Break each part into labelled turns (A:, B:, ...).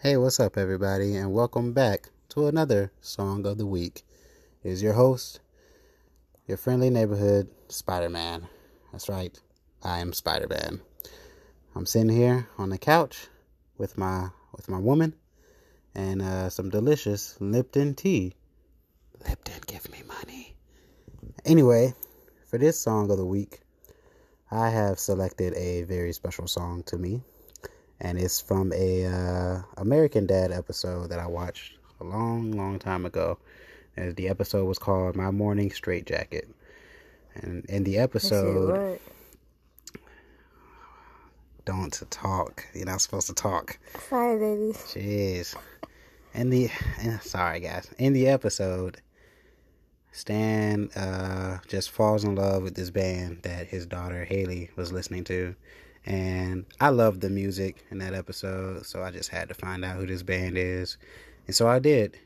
A: Hey, what's up, everybody, and welcome back to another Song of the Week. Is your host, your friendly neighborhood Spider Man. That's right, I am Spider Man. I'm sitting here on the couch with my with my woman and uh, some delicious Lipton tea. Lipton, give me money. Anyway, for this Song of the Week, I have selected a very special song to me and it's from a uh, American Dad episode that I watched a long, long time ago. And the episode was called "My Morning Straitjacket," and in the episode, don't talk. You're not supposed to talk.
B: Sorry, baby.
A: Jeez. In the sorry guys, in the episode, Stan uh, just falls in love with this band that his daughter Haley was listening to and I loved the music in that episode, so I just had to find out who this band is. And so I did.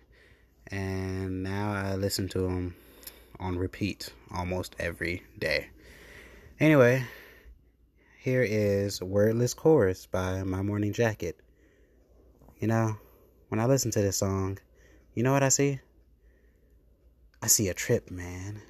A: And now I listen to them on repeat almost every day. Anyway, here is Wordless Chorus by My Morning Jacket. You know, when I listen to this song, you know what I see? I see a trip, man.